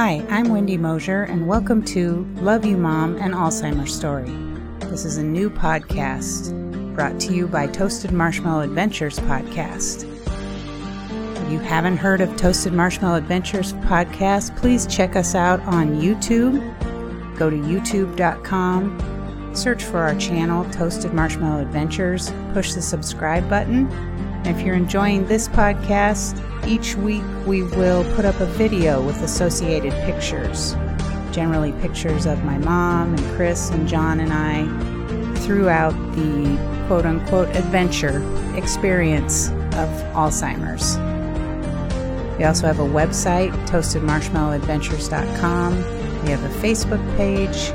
Hi, I'm Wendy Mosier, and welcome to Love You Mom and Alzheimer's Story. This is a new podcast brought to you by Toasted Marshmallow Adventures podcast. If you haven't heard of Toasted Marshmallow Adventures podcast, please check us out on YouTube. Go to youtube.com, search for our channel, Toasted Marshmallow Adventures, push the subscribe button. If you're enjoying this podcast, each week we will put up a video with associated pictures, generally pictures of my mom and Chris and John and I throughout the quote unquote adventure experience of Alzheimer's. We also have a website, toastedmarshmallowadventures.com. We have a Facebook page,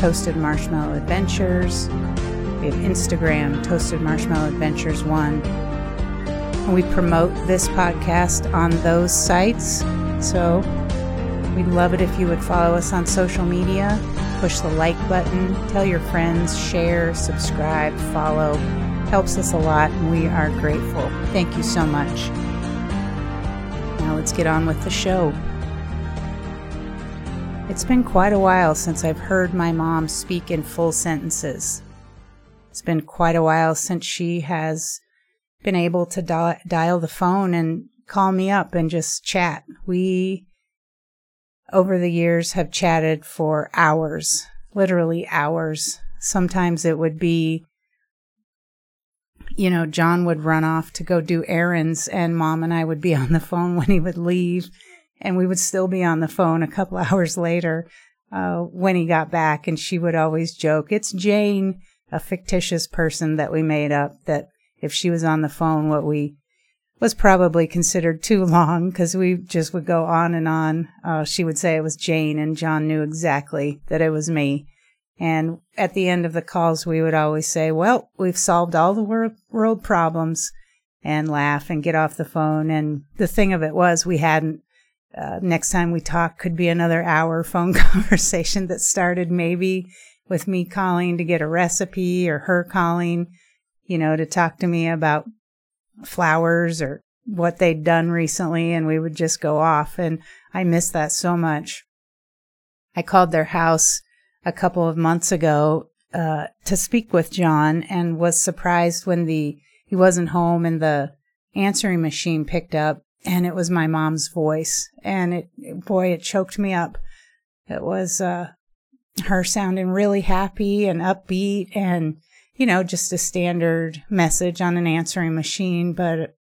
Toasted Marshmallow Adventures. We have Instagram, Toasted Marshmallow Adventures 1. We promote this podcast on those sites. So we'd love it if you would follow us on social media, push the like button, tell your friends, share, subscribe, follow. Helps us a lot, and we are grateful. Thank you so much. Now let's get on with the show. It's been quite a while since I've heard my mom speak in full sentences. It's been quite a while since she has been able to di- dial the phone and call me up and just chat. We, over the years, have chatted for hours, literally hours. Sometimes it would be, you know, John would run off to go do errands, and mom and I would be on the phone when he would leave, and we would still be on the phone a couple hours later uh, when he got back. And she would always joke, It's Jane, a fictitious person that we made up that if she was on the phone, what we was probably considered too long because we just would go on and on. Uh, she would say it was Jane, and John knew exactly that it was me. And at the end of the calls, we would always say, Well, we've solved all the world, world problems and laugh and get off the phone. And the thing of it was, we hadn't. Uh, next time we talk could be another hour phone conversation that started maybe with me calling to get a recipe or her calling you know, to talk to me about flowers or what they'd done recently, and we would just go off. And I miss that so much. I called their house a couple of months ago uh, to speak with John and was surprised when the he wasn't home and the answering machine picked up and it was my mom's voice and it boy it choked me up it was uh, her sounding really happy and upbeat and you know, just a standard message on an answering machine, but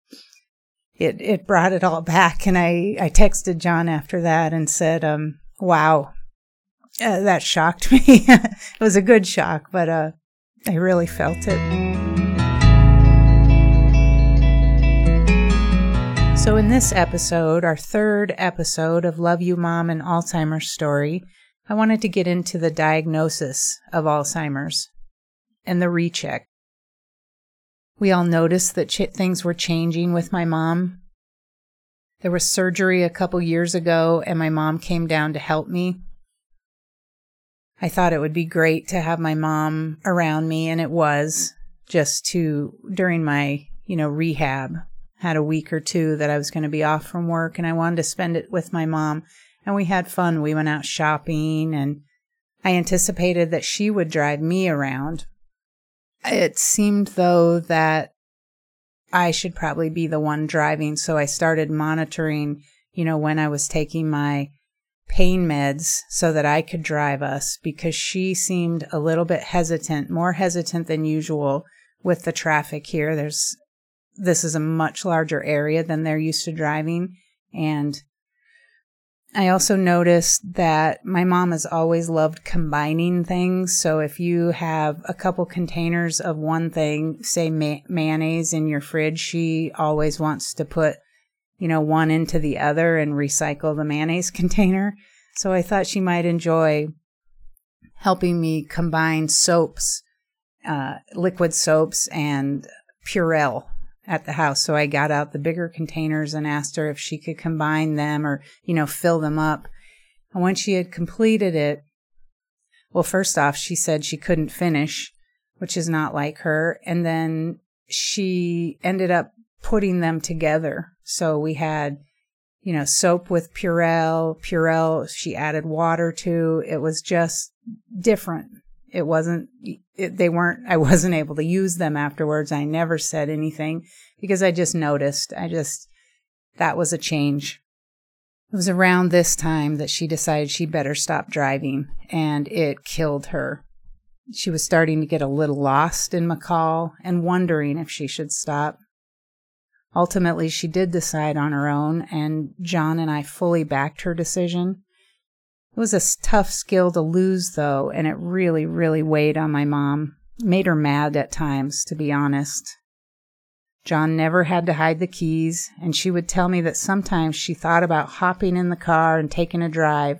it it brought it all back. And I I texted John after that and said, um, "Wow, uh, that shocked me. it was a good shock, but uh, I really felt it." So, in this episode, our third episode of Love You Mom and Alzheimer's Story, I wanted to get into the diagnosis of Alzheimer's and the recheck. We all noticed that ch- things were changing with my mom. There was surgery a couple years ago, and my mom came down to help me. I thought it would be great to have my mom around me, and it was just to during my, you know, rehab. Had a week or two that I was going to be off from work, and I wanted to spend it with my mom. And we had fun. We went out shopping, and I anticipated that she would drive me around it seemed though that I should probably be the one driving. So I started monitoring, you know, when I was taking my pain meds so that I could drive us because she seemed a little bit hesitant, more hesitant than usual with the traffic here. There's, this is a much larger area than they're used to driving. And I also noticed that my mom has always loved combining things. So if you have a couple containers of one thing, say ma- mayonnaise in your fridge, she always wants to put, you know, one into the other and recycle the mayonnaise container. So I thought she might enjoy helping me combine soaps, uh, liquid soaps and Purell at the house. So I got out the bigger containers and asked her if she could combine them or, you know, fill them up. And when she had completed it, well, first off, she said she couldn't finish, which is not like her. And then she ended up putting them together. So we had, you know, soap with Purell, Purell she added water to. It was just different it wasn't it, they weren't i wasn't able to use them afterwards. I never said anything because i just noticed. I just that was a change. It was around this time that she decided she better stop driving and it killed her. She was starting to get a little lost in mccall and wondering if she should stop. Ultimately she did decide on her own and john and i fully backed her decision it was a tough skill to lose, though, and it really, really weighed on my mom. Made her mad at times, to be honest. John never had to hide the keys, and she would tell me that sometimes she thought about hopping in the car and taking a drive,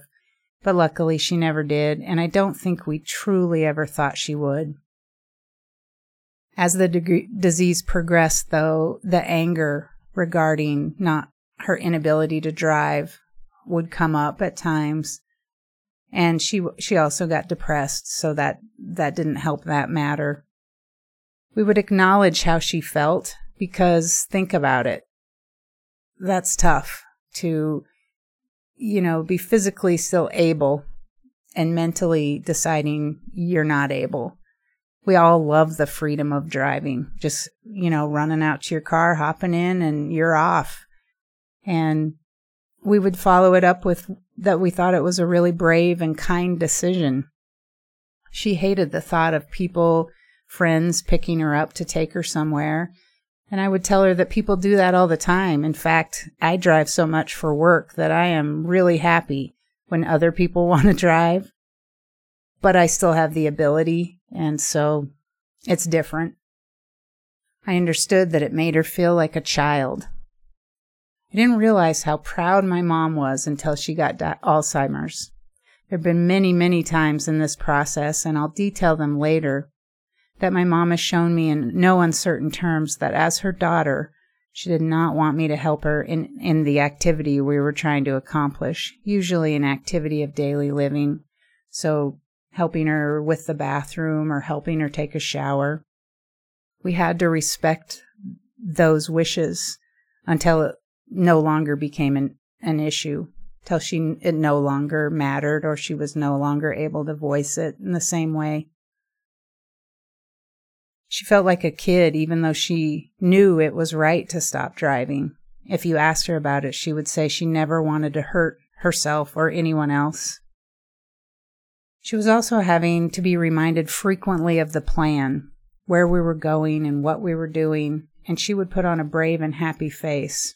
but luckily she never did, and I don't think we truly ever thought she would. As the de- disease progressed, though, the anger regarding not her inability to drive would come up at times and she she also got depressed so that that didn't help that matter. We would acknowledge how she felt because think about it. That's tough to you know be physically still able and mentally deciding you're not able. We all love the freedom of driving. Just you know running out to your car hopping in and you're off. And we would follow it up with that we thought it was a really brave and kind decision. She hated the thought of people, friends picking her up to take her somewhere. And I would tell her that people do that all the time. In fact, I drive so much for work that I am really happy when other people want to drive. But I still have the ability, and so it's different. I understood that it made her feel like a child, I didn't realize how proud my mom was until she got di- Alzheimer's. There have been many, many times in this process, and I'll detail them later, that my mom has shown me in no uncertain terms that as her daughter, she did not want me to help her in, in the activity we were trying to accomplish, usually an activity of daily living. So, helping her with the bathroom or helping her take a shower. We had to respect those wishes until it no longer became an, an issue till she it no longer mattered or she was no longer able to voice it in the same way. She felt like a kid even though she knew it was right to stop driving. If you asked her about it, she would say she never wanted to hurt herself or anyone else. She was also having to be reminded frequently of the plan, where we were going and what we were doing, and she would put on a brave and happy face.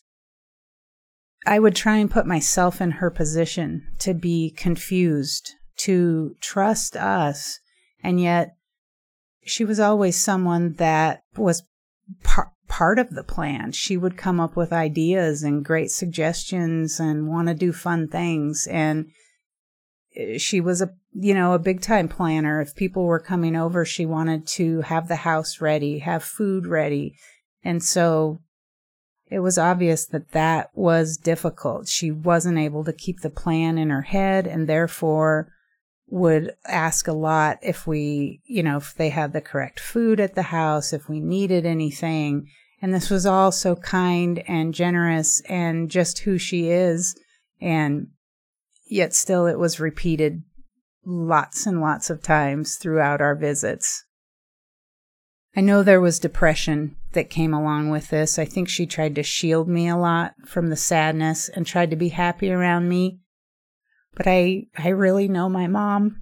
I would try and put myself in her position to be confused, to trust us. And yet she was always someone that was par- part of the plan. She would come up with ideas and great suggestions and want to do fun things. And eh, she was a, you know, a big time planner. If people were coming over, she wanted to have the house ready, have food ready. And so it was obvious that that was difficult. She wasn't able to keep the plan in her head and therefore would ask a lot if we, you know, if they had the correct food at the house, if we needed anything. And this was all so kind and generous and just who she is. And yet still it was repeated lots and lots of times throughout our visits. I know there was depression that came along with this. I think she tried to shield me a lot from the sadness and tried to be happy around me. But I I really know my mom.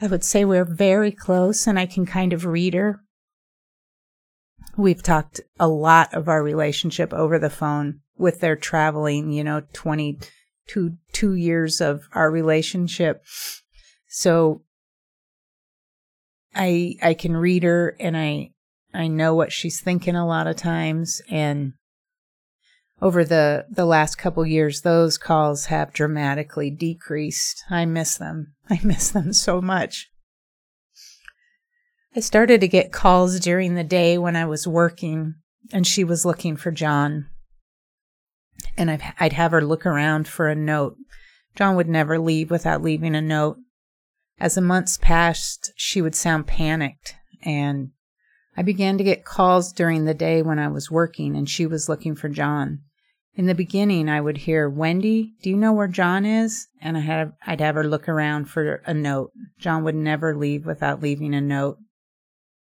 I would say we're very close and I can kind of read her. We've talked a lot of our relationship over the phone with their traveling, you know, 22 two years of our relationship. So I I can read her and I I know what she's thinking a lot of times and over the the last couple years those calls have dramatically decreased. I miss them. I miss them so much. I started to get calls during the day when I was working and she was looking for John. And i would have her look around for a note. John would never leave without leaving a note. As the months passed, she would sound panicked, and I began to get calls during the day when I was working and she was looking for John. In the beginning, I would hear, Wendy, do you know where John is? And I had, I'd have her look around for a note. John would never leave without leaving a note.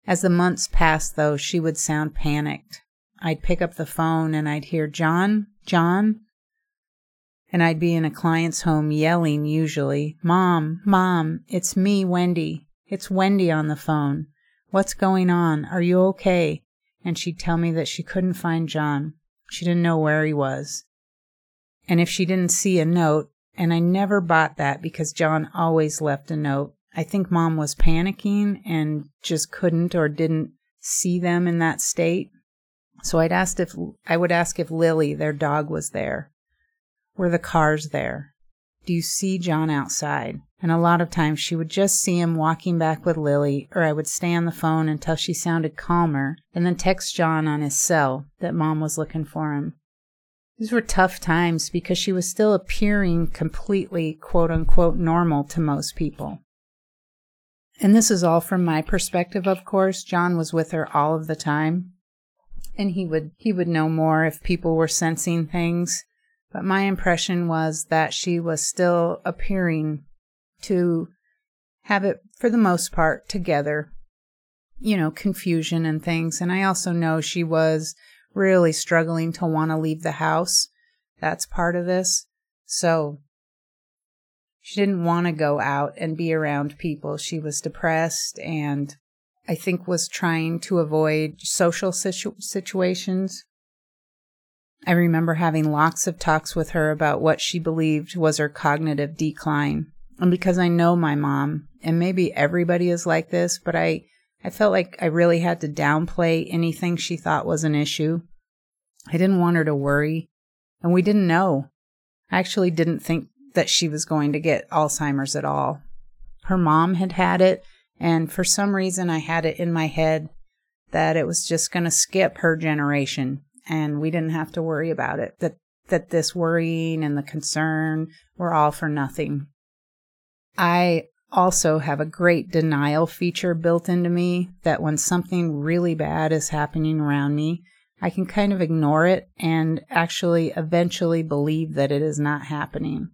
As the months passed, though, she would sound panicked. I'd pick up the phone and I'd hear, John, John, and I'd be in a client's home yelling, usually, Mom, Mom, it's me, Wendy. It's Wendy on the phone. What's going on? Are you okay? And she'd tell me that she couldn't find John. She didn't know where he was. And if she didn't see a note, and I never bought that because John always left a note, I think mom was panicking and just couldn't or didn't see them in that state. So I'd asked if I would ask if Lily, their dog, was there. Were the cars there? Do you see John outside? And a lot of times she would just see him walking back with Lily, or I would stay on the phone until she sounded calmer and then text John on his cell that mom was looking for him. These were tough times because she was still appearing completely quote unquote normal to most people. And this is all from my perspective, of course. John was with her all of the time. And he would he would know more if people were sensing things but my impression was that she was still appearing to have it, for the most part, together. You know, confusion and things. And I also know she was really struggling to want to leave the house. That's part of this. So she didn't want to go out and be around people. She was depressed and I think was trying to avoid social situ- situations I remember having lots of talks with her about what she believed was her cognitive decline. And because I know my mom, and maybe everybody is like this, but I, I felt like I really had to downplay anything she thought was an issue. I didn't want her to worry, and we didn't know. I actually didn't think that she was going to get Alzheimer's at all. Her mom had had it, and for some reason I had it in my head that it was just going to skip her generation and we didn't have to worry about it. That that this worrying and the concern were all for nothing. I also have a great denial feature built into me that when something really bad is happening around me, I can kind of ignore it and actually eventually believe that it is not happening.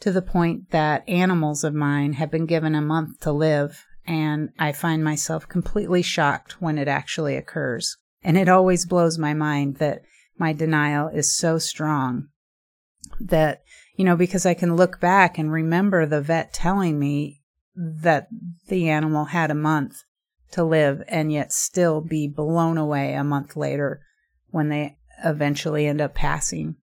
To the point that animals of mine have been given a month to live, and I find myself completely shocked when it actually occurs. And it always blows my mind that my denial is so strong that, you know, because I can look back and remember the vet telling me that the animal had a month to live and yet still be blown away a month later when they eventually end up passing.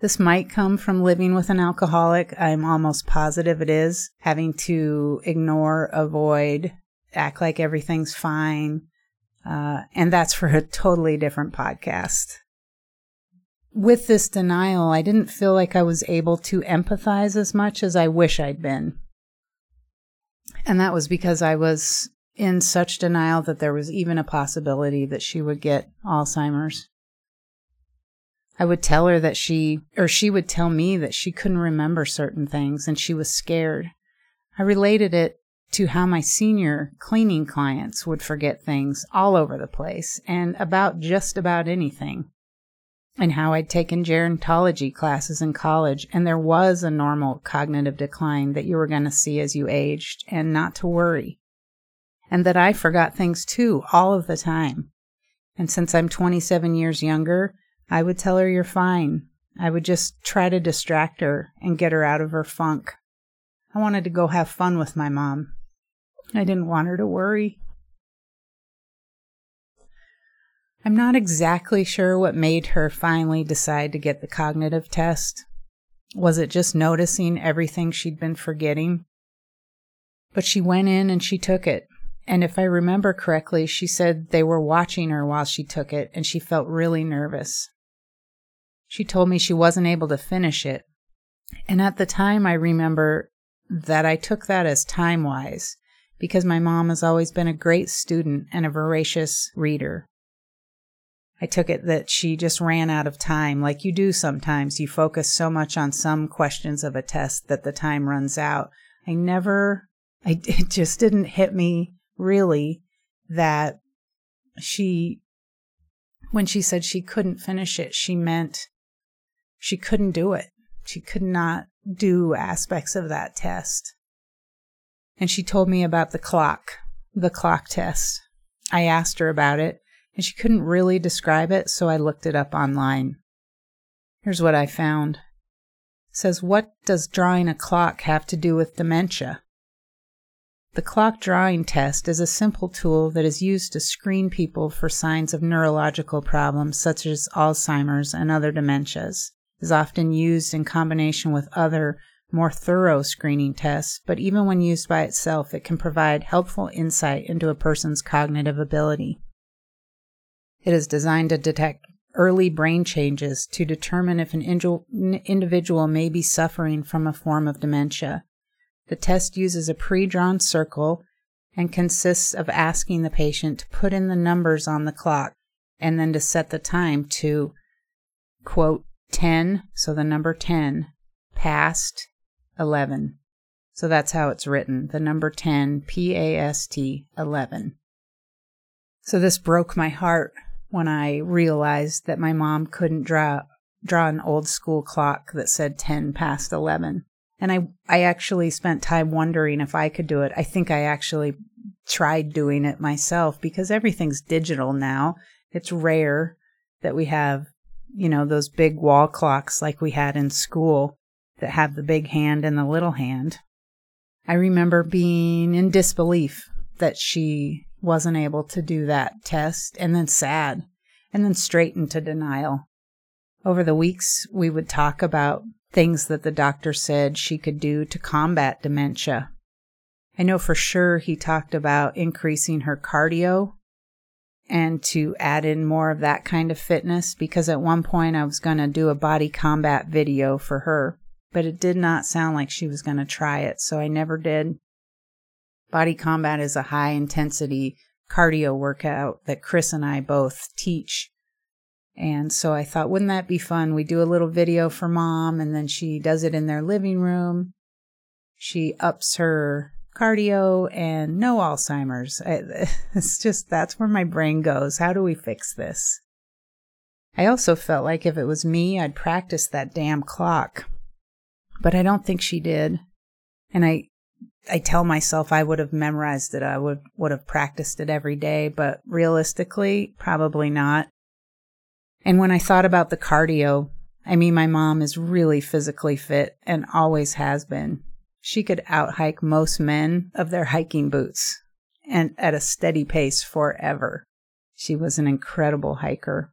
This might come from living with an alcoholic. I'm almost positive it is. Having to ignore, avoid, act like everything's fine, uh, and that's for a totally different podcast. With this denial, I didn't feel like I was able to empathize as much as I wish I'd been. And that was because I was in such denial that there was even a possibility that she would get Alzheimer's. I would tell her that she, or she would tell me that she couldn't remember certain things and she was scared. I related it to how my senior cleaning clients would forget things all over the place and about just about anything. and how I'd taken gerontology classes in college, and there was a normal cognitive decline that you were going to see as you aged, and not to worry. And that I forgot things too, all of the time. And since I'm 27 years younger, I would tell her, You're fine. I would just try to distract her and get her out of her funk. I wanted to go have fun with my mom. I didn't want her to worry. I'm not exactly sure what made her finally decide to get the cognitive test. Was it just noticing everything she'd been forgetting? But she went in and she took it. And if I remember correctly, she said they were watching her while she took it and she felt really nervous. She told me she wasn't able to finish it. And at the time, I remember that I took that as time wise because my mom has always been a great student and a voracious reader. I took it that she just ran out of time, like you do sometimes. You focus so much on some questions of a test that the time runs out. I never, I, it just didn't hit me really that she, when she said she couldn't finish it, she meant she couldn't do it. She could not do aspects of that test. And she told me about the clock, the clock test. I asked her about it and she couldn't really describe it, so I looked it up online. Here's what I found. It says, What does drawing a clock have to do with dementia? The clock drawing test is a simple tool that is used to screen people for signs of neurological problems such as Alzheimer's and other dementias. Is often used in combination with other more thorough screening tests, but even when used by itself, it can provide helpful insight into a person's cognitive ability. It is designed to detect early brain changes to determine if an individual may be suffering from a form of dementia. The test uses a pre drawn circle and consists of asking the patient to put in the numbers on the clock and then to set the time to, quote, 10, so the number 10, past 11. So that's how it's written, the number 10, P A S T 11. So this broke my heart when I realized that my mom couldn't draw draw an old school clock that said 10 past 11. And I I actually spent time wondering if I could do it. I think I actually tried doing it myself because everything's digital now. It's rare that we have, you know, those big wall clocks like we had in school that have the big hand and the little hand. I remember being in disbelief that she wasn't able to do that test, and then sad, and then straight into denial. Over the weeks, we would talk about things that the doctor said she could do to combat dementia. I know for sure he talked about increasing her cardio and to add in more of that kind of fitness because at one point I was going to do a body combat video for her, but it did not sound like she was going to try it, so I never did. Body combat is a high intensity cardio workout that Chris and I both teach. And so I thought, wouldn't that be fun? We do a little video for mom, and then she does it in their living room. She ups her cardio and no Alzheimer's. It's just that's where my brain goes. How do we fix this? I also felt like if it was me, I'd practice that damn clock. But I don't think she did. And I I tell myself I would have memorized it. I would would have practiced it every day, but realistically, probably not. And when I thought about the cardio, I mean, my mom is really physically fit and always has been. She could out hike most men of their hiking boots and at a steady pace forever. She was an incredible hiker.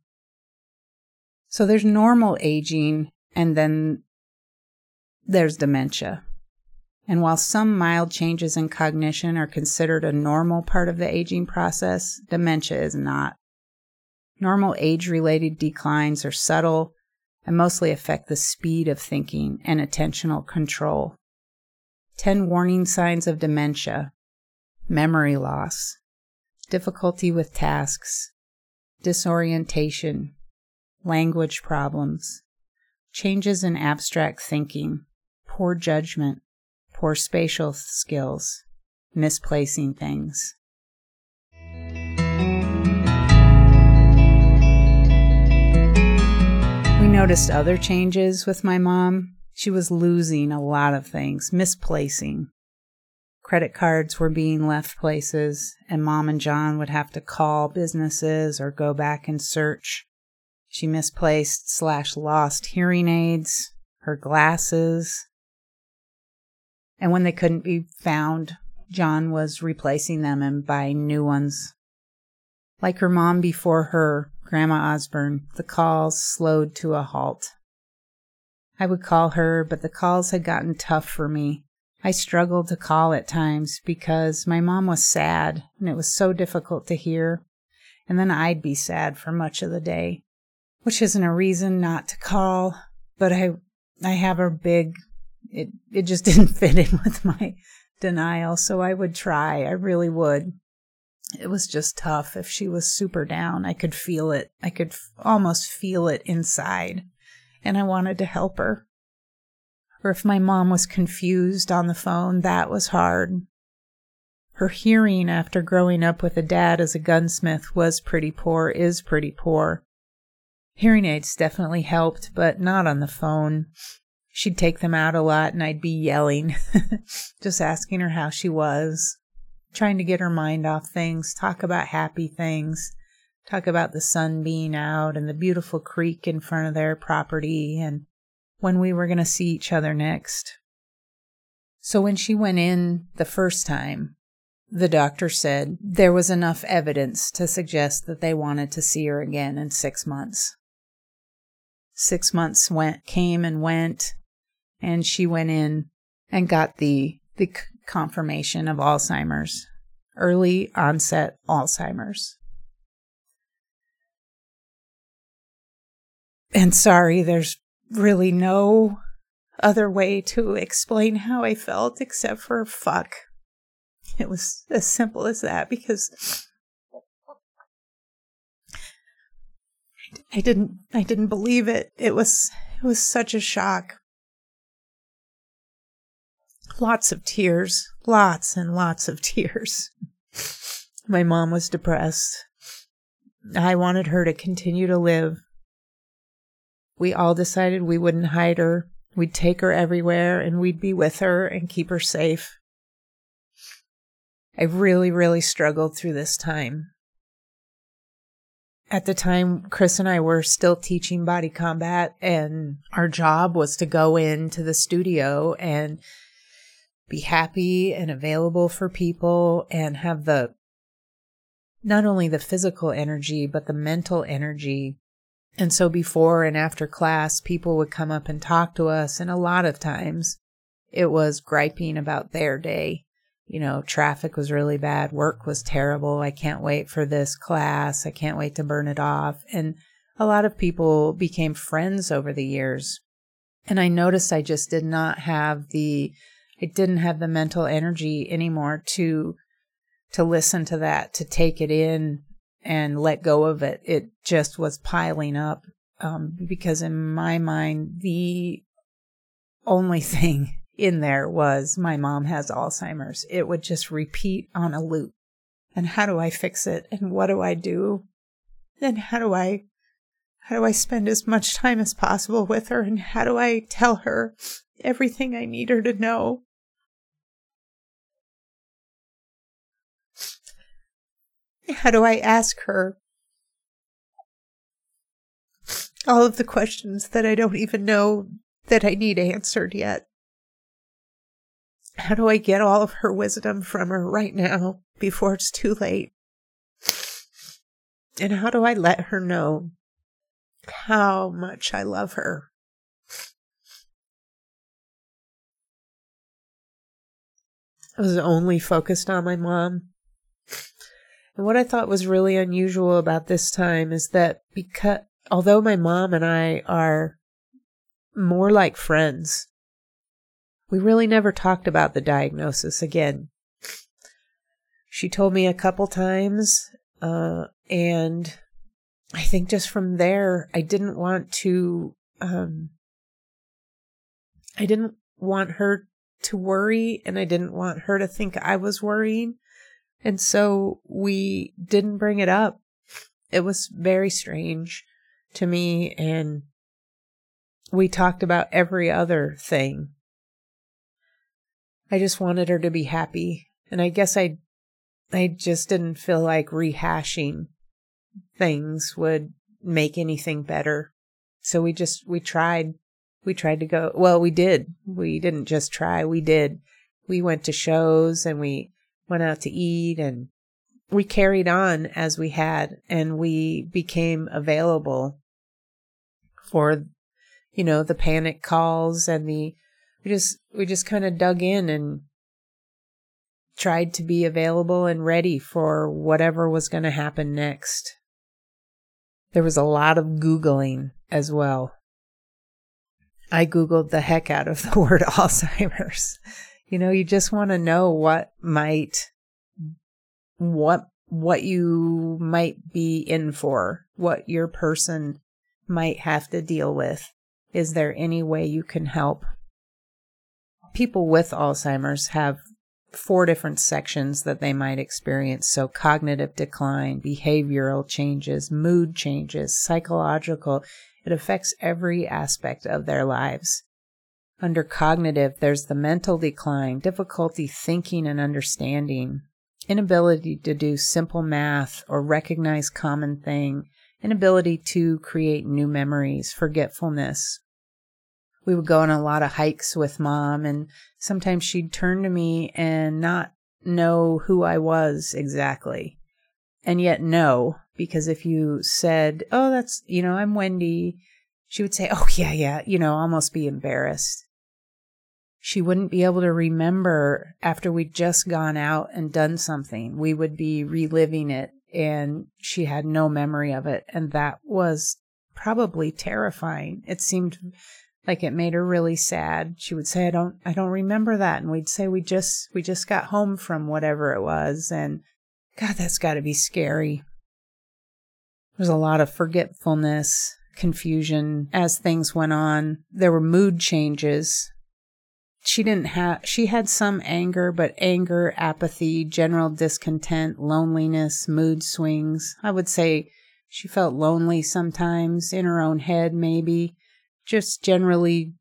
So there's normal aging and then there's dementia. And while some mild changes in cognition are considered a normal part of the aging process, dementia is not. Normal age related declines are subtle and mostly affect the speed of thinking and attentional control. 10 warning signs of dementia memory loss, difficulty with tasks, disorientation, language problems, changes in abstract thinking, poor judgment, poor spatial skills, misplacing things. We noticed other changes with my mom. She was losing a lot of things, misplacing. Credit cards were being left places, and mom and John would have to call businesses or go back and search. She misplaced slash lost hearing aids, her glasses. And when they couldn't be found, John was replacing them and buying new ones. Like her mom before her, Grandma Osborne, the calls slowed to a halt. I would call her, but the calls had gotten tough for me. I struggled to call at times because my mom was sad and it was so difficult to hear. And then I'd be sad for much of the day, which isn't a reason not to call, but I, I have a big, it, it just didn't fit in with my denial. So I would try. I really would. It was just tough. If she was super down, I could feel it. I could f- almost feel it inside. And I wanted to help her. Or if my mom was confused on the phone, that was hard. Her hearing after growing up with a dad as a gunsmith was pretty poor, is pretty poor. Hearing aids definitely helped, but not on the phone. She'd take them out a lot and I'd be yelling, just asking her how she was trying to get her mind off things, talk about happy things, talk about the sun being out and the beautiful creek in front of their property and when we were going to see each other next. So when she went in the first time, the doctor said there was enough evidence to suggest that they wanted to see her again in six months. Six months went, came and went, and she went in and got the the confirmation of Alzheimer's, early onset Alzheimer's. And sorry, there's really no other way to explain how I felt except for fuck. It was as simple as that because I didn't I didn't believe it. It was it was such a shock lots of tears, lots and lots of tears. My mom was depressed. I wanted her to continue to live. We all decided we wouldn't hide her. We'd take her everywhere and we'd be with her and keep her safe. I really, really struggled through this time. At the time, Chris and I were still teaching body combat, and our job was to go into the studio and be happy and available for people and have the not only the physical energy but the mental energy. And so before and after class people would come up and talk to us and a lot of times it was griping about their day. You know traffic was really bad work was terrible i can't wait for this class i can't wait to burn it off. And a lot of people became friends over the years. And i noticed i just did not have the I didn't have the mental energy anymore to to listen to that, to take it in and let go of it. It just was piling up um, because in my mind, the only thing in there was my mom has Alzheimer's. It would just repeat on a loop. And how do I fix it? And what do I do? And how do I how do I spend as much time as possible with her? And how do I tell her everything I need her to know? How do I ask her all of the questions that I don't even know that I need answered yet? How do I get all of her wisdom from her right now before it's too late? And how do I let her know how much I love her? I was only focused on my mom. And what I thought was really unusual about this time is that because, although my mom and I are more like friends, we really never talked about the diagnosis again. She told me a couple times, uh, and I think just from there, I didn't want to, um, I didn't want her to worry, and I didn't want her to think I was worrying. And so we didn't bring it up. It was very strange to me. And we talked about every other thing. I just wanted her to be happy. And I guess I I just didn't feel like rehashing things would make anything better. So we just we tried we tried to go well we did. We didn't just try, we did. We went to shows and we went out to eat and we carried on as we had and we became available for you know the panic calls and the we just we just kind of dug in and tried to be available and ready for whatever was going to happen next. There was a lot of googling as well. I googled the heck out of the word alzheimer's you know you just want to know what might what what you might be in for, what your person might have to deal with. Is there any way you can help? People with Alzheimer's have four different sections that they might experience. So, cognitive decline, behavioral changes, mood changes, psychological. It affects every aspect of their lives. Under cognitive, there's the mental decline, difficulty thinking and understanding, inability to do simple math or recognize common thing, inability to create new memories, forgetfulness. We would go on a lot of hikes with mom, and sometimes she'd turn to me and not know who I was exactly. And yet know, because if you said, Oh, that's, you know, I'm Wendy, she would say, Oh, yeah, yeah, you know, almost be embarrassed she wouldn't be able to remember after we'd just gone out and done something. We would be reliving it and she had no memory of it. And that was probably terrifying. It seemed like it made her really sad. She would say, I don't, I don't remember that. And we'd say, we just, we just got home from whatever it was. And God, that's got to be scary. There's a lot of forgetfulness, confusion as things went on. There were mood changes she didn't have she had some anger but anger apathy general discontent loneliness mood swings. I would say she felt lonely sometimes in her own head maybe. Just generally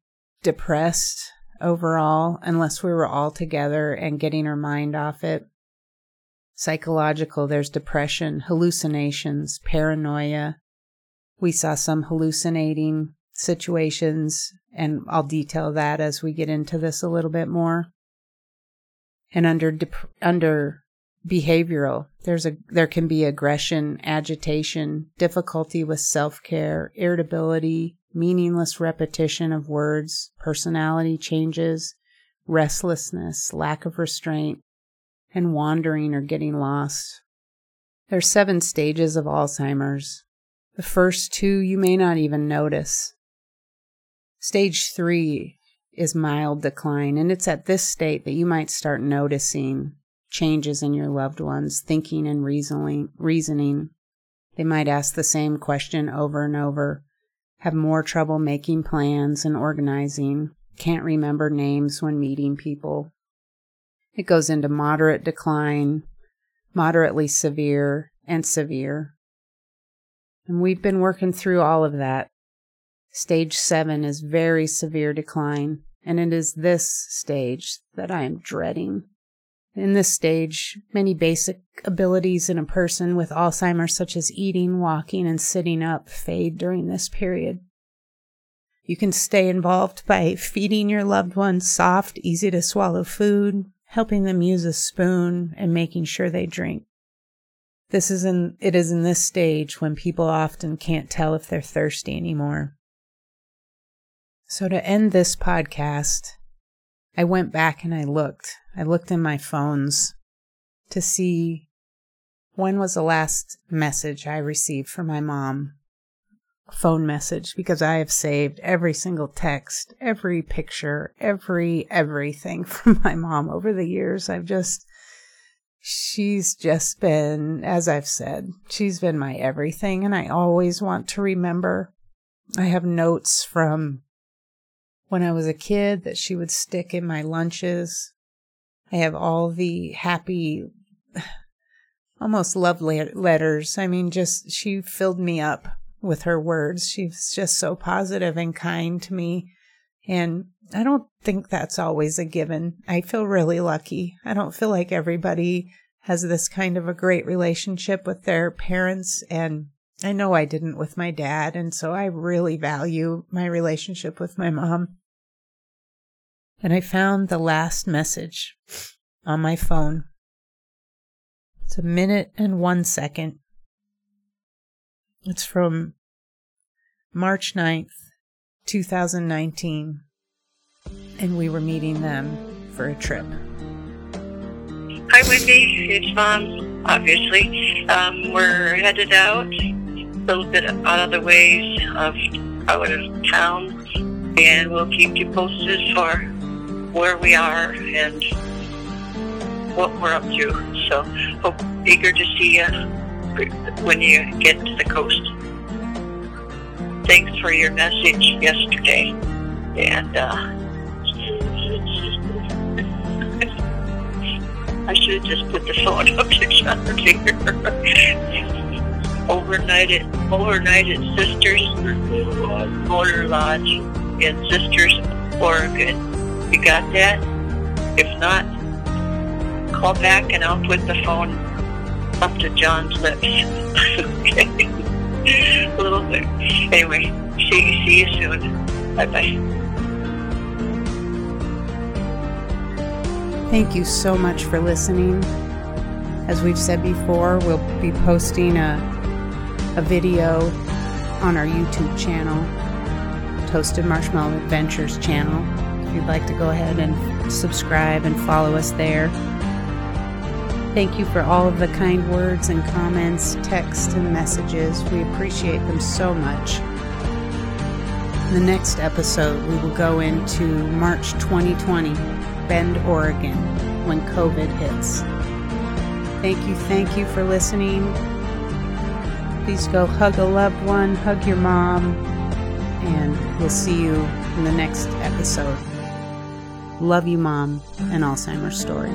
depressed overall unless we were all together and getting her mind off it. Psychological there's depression hallucinations paranoia. We saw some hallucinating situations, and I'll detail that as we get into this a little bit more. And under dep- under behavioral, there's a there can be aggression, agitation, difficulty with self-care, irritability, meaningless repetition of words, personality changes, restlessness, lack of restraint, and wandering or getting lost. There's seven stages of Alzheimer's. The first two you may not even notice. Stage three is mild decline, and it's at this state that you might start noticing changes in your loved ones' thinking and reasoning. reasoning. They might ask the same question over and over, have more trouble making plans and organizing, can't remember names when meeting people. It goes into moderate decline, moderately severe, and severe. And we've been working through all of that Stage seven is very severe decline, and it is this stage that I am dreading. In this stage, many basic abilities in a person with Alzheimer's, such as eating, walking, and sitting up, fade during this period. You can stay involved by feeding your loved ones soft, easy to swallow food, helping them use a spoon, and making sure they drink. This is in, it is in this stage when people often can't tell if they're thirsty anymore. So, to end this podcast, I went back and I looked. I looked in my phones to see when was the last message I received from my mom. Phone message because I have saved every single text, every picture, every everything from my mom over the years. I've just, she's just been, as I've said, she's been my everything, and I always want to remember. I have notes from when I was a kid that she would stick in my lunches. I have all the happy, almost love letters. I mean, just she filled me up with her words. She's just so positive and kind to me. And I don't think that's always a given. I feel really lucky. I don't feel like everybody has this kind of a great relationship with their parents. And I know I didn't with my dad. And so I really value my relationship with my mom. And I found the last message on my phone. It's a minute and one second. It's from March 9th, 2019. And we were meeting them for a trip. Hi, Wendy. It's Mom, obviously. Um, we're headed out a little bit out of the ways of out of town, and we'll keep you posted for where we are and what we're up to. So, hope eager to see you when you get to the coast. Thanks for your message yesterday, and uh, I should have just put the phone up to John here. overnight at overnight at Sisters Motor Lodge in Sisters, Oregon. You got that? If not, call back and I'll put the phone up to John's lips. okay. A little bit. Anyway, see, see you soon. Bye bye. Thank you so much for listening. As we've said before, we'll be posting a, a video on our YouTube channel, Toasted Marshmallow Adventures channel. You'd like to go ahead and subscribe and follow us there. Thank you for all of the kind words and comments, texts, and messages. We appreciate them so much. In the next episode, we will go into March 2020, Bend, Oregon, when COVID hits. Thank you, thank you for listening. Please go hug a loved one, hug your mom, and we'll see you in the next episode. Love you, Mom, an Alzheimer's story.